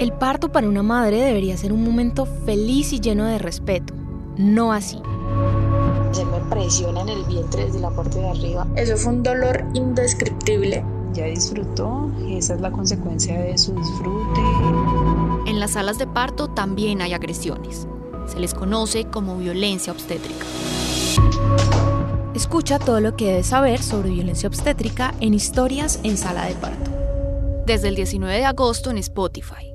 El parto para una madre debería ser un momento feliz y lleno de respeto, no así. Se me presiona en el vientre desde la parte de arriba. Eso fue un dolor indescriptible. Ya disfrutó, esa es la consecuencia de su disfrute. En las salas de parto también hay agresiones. Se les conoce como violencia obstétrica. Escucha todo lo que debes saber sobre violencia obstétrica en Historias en Sala de Parto. Desde el 19 de agosto en Spotify.